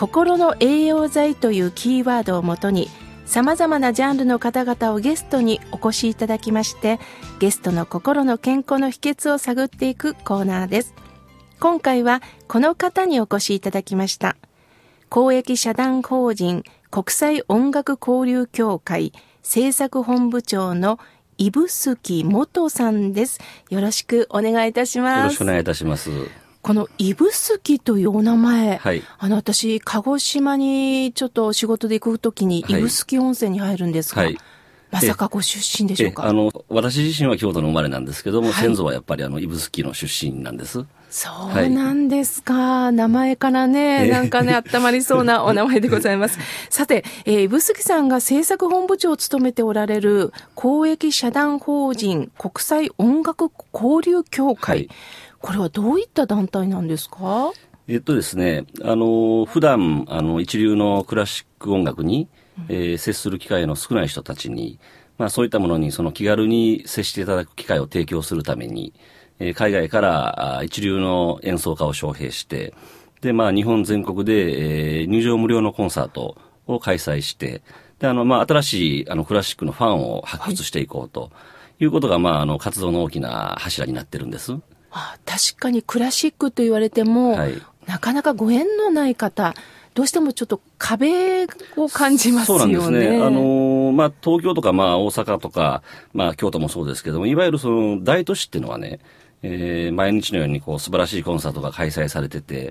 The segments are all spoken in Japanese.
心の栄養剤というキーワードをもとに様々なジャンルの方々をゲストにお越しいただきましてゲストの心の健康の秘訣を探っていくコーナーです今回はこの方にお越しいただきました公益社団法人国際音楽交流協会制作本部長の指宿元さんです。よろしくお願いいたします。よろしくお願いいたします。この指宿というお名前、はい、あの私、鹿児島にちょっと仕事で行くときに指宿温泉に入るんですが、はい、まさかご出身でしょうか？あの、私自身は京都の生まれなんですけども、はい、先祖はやっぱりあの、指宿の出身なんです。そうなんですか。はい、名前からね、なんかね、温まりそうな お名前でございます。さて、えー、指宿さんが制作本部長を務めておられる公益社団法人国際音楽交流協会。はい、これはどういった団体なんですか？えっとですね、あの、普段、あの、一流のクラシック音楽に、えー、接する機会の少ない人たちに、まあそういったものにその気軽に接していただく機会を提供するために、え海外から一流の演奏家を招聘して、で、まあ、日本全国で、えー、入場無料のコンサートを開催して、で、あの、まあ、新しい、あの、クラシックのファンを発掘していこうということが、はい、まあ、あの、活動の大きな柱になってるんです。あ確かにクラシックと言われても、はい、なかなかご縁のない方、どうしてもちょっと壁を感じますよね。そうなんですね。あの、まあ、東京とか、まあ、大阪とか、まあ、京都もそうですけども、いわゆるその、大都市っていうのはね、えー、毎日のようにこう素晴らしいコンサートが開催されてて、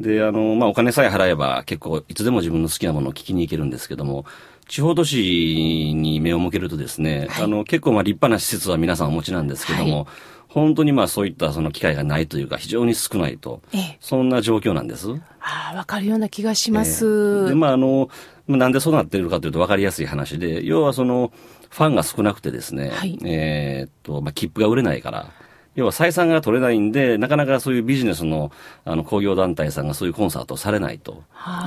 で、あの、まあ、お金さえ払えば結構いつでも自分の好きなものを聞きに行けるんですけども、地方都市に目を向けるとですね、はい、あの、結構まあ立派な施設は皆さんお持ちなんですけども、はい、本当にまあそういったその機会がないというか非常に少ないと、そんな状況なんです。ああ、わかるような気がします。えー、で、まああの、なんでそうなっているかというと分かりやすい話で、要はその、ファンが少なくてですね、はい、えっと、まあ、切符が売れないから、要は採算が取れないんで、なかなかそういうビジネスのあの工業団体さんがそういうコンサートをされないと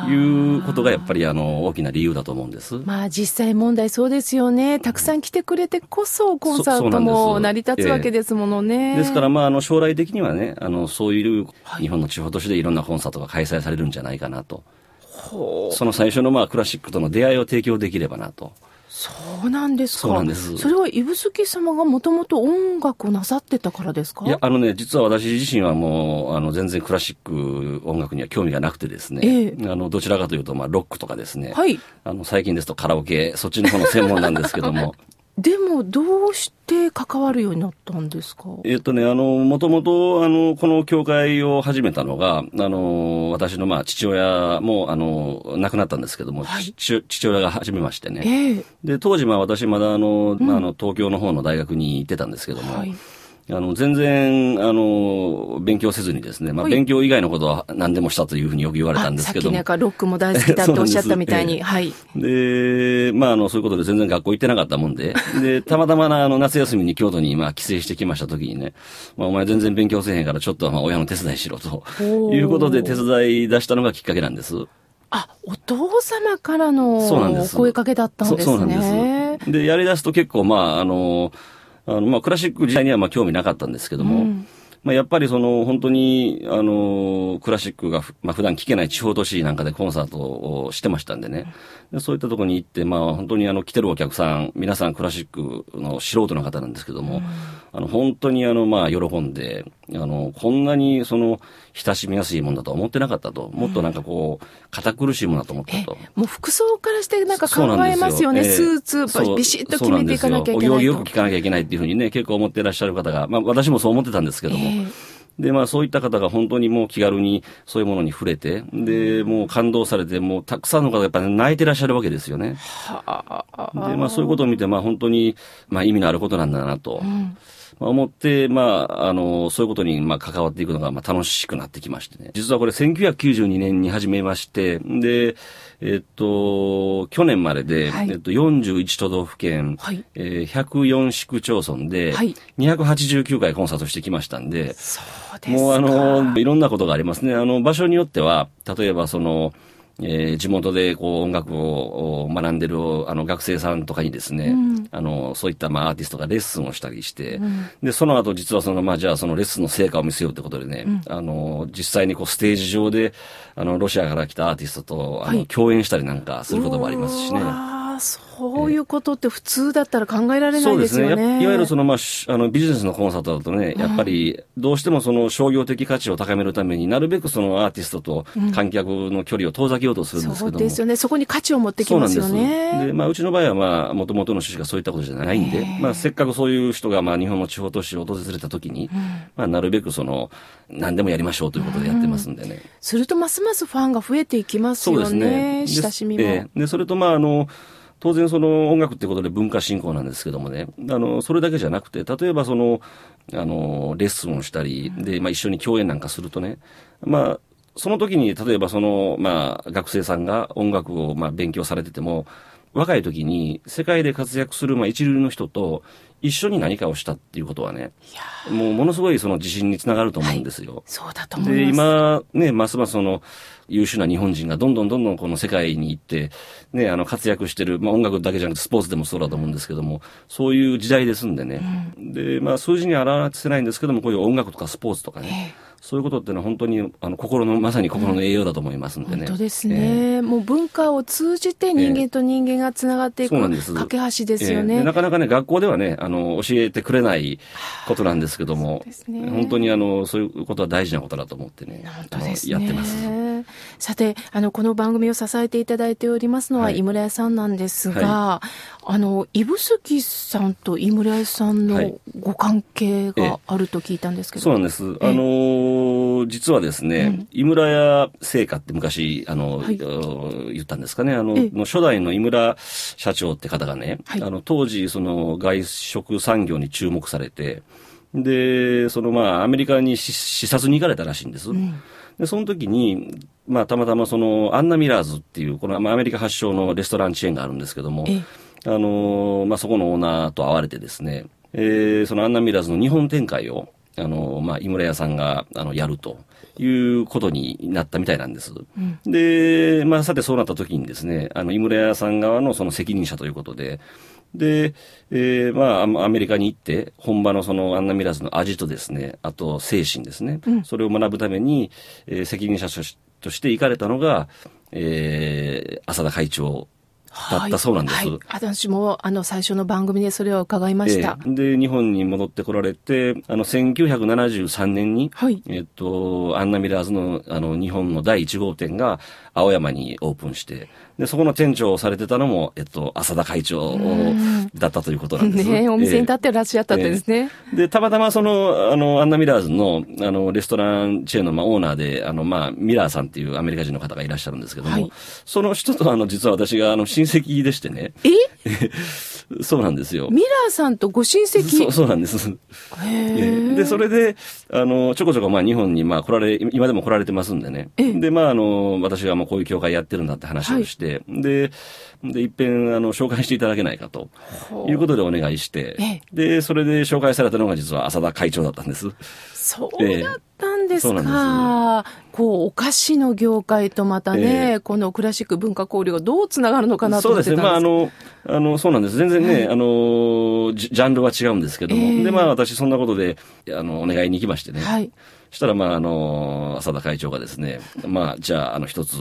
いうことがやっぱりあの大きな理由だと思うんです。まあ実際問題そうですよね。たくさん来てくれてこそコンサートも成り立つわけですものね。えー、ですからまああの将来的にはね、あのそういう日本の地方都市でいろんなコンサートが開催されるんじゃないかなと。その最初のまあクラシックとの出会いを提供できればなと。そうなんですか。そうなんです。それは指宿様がもともと音楽をなさってたからですか？いや、あのね、実は私自身はもう、あの、全然クラシック音楽には興味がなくてですね、ええ、あの、どちらかというと、まあ、ロックとかですね、はい。あの、最近ですとカラオケ、そっちの方の専門なんですけども、でも、どうして関わるようになったんですか？えっとね、あの、もともと、あの、この教会を始めたのが、あの、私の、まあ、父親も、あの、亡くなったんですけども、はい、父親が始めましてね。えー、で、当時、まあ、私まだ、あの、うん、あの、東京の方の大学に行ってたんですけども、はいあの、全然、あの、勉強せずにですね、まあ、勉強以外のことは何でもしたというふうによく言われたんですけど。さっきなんかロックも大好きだっておっしゃったみたいに、えー、はい。で、まあ、あの、そういうことで全然学校行ってなかったもんで、で、たまたまな、あの、夏休みに京都に、まあ、帰省してきました時にね、まあ、お前全然勉強せえへんから、ちょっと、まあ、親の手伝いしろと、いうことで手伝い出したのがきっかけなんです。あ、お父様からのお声かけだったんですね。そうなんです。で、やり出すと結構、まあ、あの、あの、まあ、クラシック自体にはまあ興味なかったんですけども、うんまあ、やっぱりその本当に、あの、クラシックが、まあ、普段聴けない地方都市なんかでコンサートをしてましたんでね。でそういったところに行って、まあ、本当にあの、来てるお客さん、皆さんクラシックの素人の方なんですけども、うん、あの、本当にあの、まあ、喜んで、あの、こんなにその、親しみやすいもんだとは思ってなかったと。もっとなんかこう、堅苦しいものだと思ったと。もう服装からしてなんか考えますよね。スーツ、ビシッと決めていかなきゃいけないよく聞かなきゃいけないっていうふうにね、結構思ってらっしゃる方が、まあ、私もそう思ってたんですけども、えーで、まあそういった方が本当にもう気軽にそういうものに触れて、で、もう感動されて、もうたくさんの方がやっぱり泣いてらっしゃるわけですよね。で、まあそういうことを見て、まあ本当に、まあ意味のあることなんだなと。うんまあ思って、まあ、あの、そういうことに、まあ、関わっていくのが、まあ、楽しくなってきましてね。実はこれ、1992年に始めまして、で、えっと、去年までで、はいえっと、41都道府県、はいえー104市区町村で、はい289回コンサートしてきましたんで、そうですか。もうあの、いろんなことがありますね。あの、場所によっては、例えばその、えー地元でこう音楽をお学んでるあの学生さんとかにですね、あの、そういったまあアーティストがレッスンをしたりして、で、その後実はそのまあじゃあそのレッスンの成果を見せようってことでね、あの、実際にこうステージ上で、あの、ロシアから来たアーティストと、あの、はい。共演したりなんかすることもありますしね。うわーそういうことって普通だったら考えられないうでそですすね。よね。やいわゆるその、まあ、しあの、ビジネスのコンサートだとね、やっぱり、どうしてもその商業的価値を高めるためになるべくそのアーティストと観客の距離を遠ざけようとするんですそうけども。ですよね。そこに価値を持ってきますよそうなんです。ね。で、まあ、うちの場合は、まあ、もともとの趣旨がそういったことじゃないんで、まあ、せっかくそういう人が、まあ、日本の地方都市を訪れた時に、まあ、なるべくその、何でもやりましょうということでやってますんでね。するとますますファンが増えていきますそうよね。ですね。で親しみも。ええで、それと、まあ、あの、当然その音楽ってことで文化振興なんですけどもね、あの、それだけじゃなくて、例えばその、あの、レッスンをしたり、で、まあ一緒に共演なんかするとね、まあ、その時に、例えばその、まあ、学生さんが音楽を、まあ、勉強されてても、若い時に世界で活躍する、まあ、一流の人と一緒に何かをしたっていうことはね、もうものすごいその自信につながると思うんですよ。そうだと思います。で、今、ね、ますますその、優秀な日本人がどんどんどんどんこの世界に行って、ね、あの、活躍してる、まあ音楽だけじゃなくてスポーツでもそうだと思うんですけども、そういう時代ですんでね。で、まあ数字には表せないんですけども、こういう音楽とかスポーツとかね、そういうことっていうのは本当に、あの、心の、まさに心の栄養だと思いますんでね。本当ですえね、もう文化を通じて人間と人間がつながっていく、そうなんです架け橋ですよええね。なかなかね、学校ではね、あの、教えてくれないことなんですけども、ね本当にあの、そういうことは大事なことだと思ってね、本あの当ですね。やってます。さて、あの、この番組を支えていただいておりますのは、はい井村屋さんなんですが、あの、指宿さんと井村屋さんのはいご関係があると聞いたんですけど。そうなんです。あのー実はですね、井村屋製菓って昔、あの、はい。ー言ったんですかね、あの、ええ。の初代の井村社長って方がね、はい。あの、当時、その、外食産業に注目されて、で、その、まあ、アメリカに視視察に行かれたらしいんです。で、その時に、まあ、たまたまその、アンナ・ミラーズっていう、この、まあ、アメリカ発祥のレストランチェーンがあるんですけども、ええ。あのーまあ、そこのオーナーと会われてですね、えーそのアンナミラーズの日本展開を、あのーまあ、井村屋さんが、あの、やるということになったみたいなんです。で、まあ、さてそうなった時にですね、あの、井村屋さん側のその責任者ということで、で、えーまあ、アメリカに行って、本場のそのアンナミラーズの味とですね、あと精神ですね、それを学ぶために、えー責任者としとして行かれたのが、えー浅田会長だったそうなんです。はいはい私も、あの、最初の番組でそれを伺いました。ええで、日本に戻ってこられて、あの、1973年に、はいえっと、アンナミラーズの、あの、日本の第1号店が青山にオープンして、で、そこの店長をされてたのも、えっと、浅田会長だったということなんです。ねお店に立えってらっしゃったんですね。えで、たまたまその、あの、アンナミラーズの、あの、レストランチェーンの、まあ、オーナーで、あの、まあ、ミラーさんっていうアメリカ人の方がいらっしゃるんですけども、はいその人と、あの、実は私が、あの、親戚でしてね、え？そうなんですよ。ミラーさんとご親戚？そう、そうなんです。で、それで、あの、ちょこちょこ、まあ、日本に、まあ、来られ、今でも来られてますんでね。ええ。で、まあ、あの、私がもうこういう教会やってるんだって話をして、で、で、いっぺん、あの、紹介していただけないかと、いうことでお願いしてええ、で、それで紹介されたのが実は浅田会長だったんです。そうだったんですか？こう、お菓子の業界とまたね、えこのクラシック文化交流がどうつながるのかなとそうですね。思ってたんですまあ、あの、あの、そうなんです。全然ね、あの、ジジャンルは違うんですけども。ええで、まあ、私、そんなことで、あの、お願いに行きましてね。はい。したら、まあ、あの、浅田会長がですね、まあ、じゃあ、あの、一つ、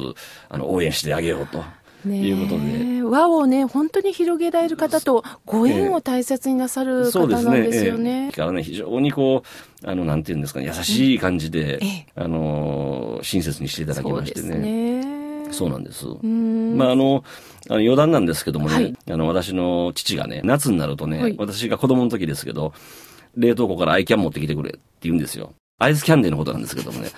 あの、応援してあげようと。ねいうことで。輪をね、本当に広げられる方とご縁を大切になさる方なんですよええねだ。からね、非常にこう、あの、なんていうんですかね、優しい感じで、ええあの、親切にしていただきそうですましてね。ね。そうなんです。んまあ、あの、あの余談なんですけどもね、はいあの、私の父がね、夏になるとね、はい私が子供の時ですけど、冷凍庫からアイキャン持ってきてくれって言うんですよ。アイスキャンデーのことなんですけどもね。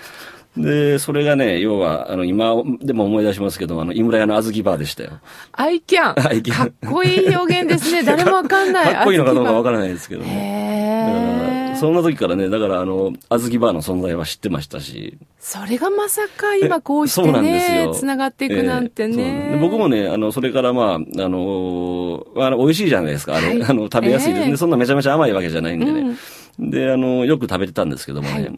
で、それがね、要は、あの、今でも思い出しますけど、あの、井村屋の小豆バーでしたよ。アイキャン。アイキャンかっこいい表現ですね。誰もわかんない。かっこいいのかどうかわらからないですけどね。へそんな時からね、だからあの、あずきバーの存在は知ってましたし。それがまさか今こうしてねよ、つながっていくなんてね。で僕もね、あの、それからまあ、あの、あの美味しいじゃないですか。あれ、はいあの、食べやすいです。ええで、そんなめちゃめちゃ甘いわけじゃないんでね。うんで、あの、よく食べてたんですけどもね。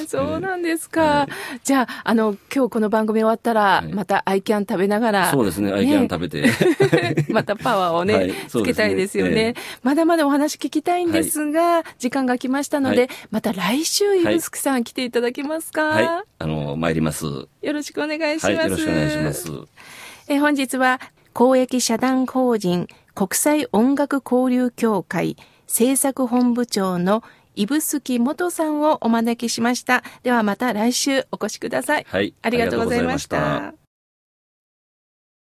はいえーそうなんですか。じゃあ、あの、今日この番組終わったら、いまたアイキャン食べながら。そうですね、アイキャン食べて。またパワーをね、はいつけたいですよね、そうですねまだまだお話聞きたいんですが、時間が来ましたので、はいまた来週、ゆぶすくさん来ていただけますか、はい、あの、参ります。はよろしくお願いします。い、よろしくお願いします。えー本日は公益社団法人国際音楽交流協会制作本部長の指宿元さんをお招きしました。ではまた来週お越しください。はいありがとうございましたし。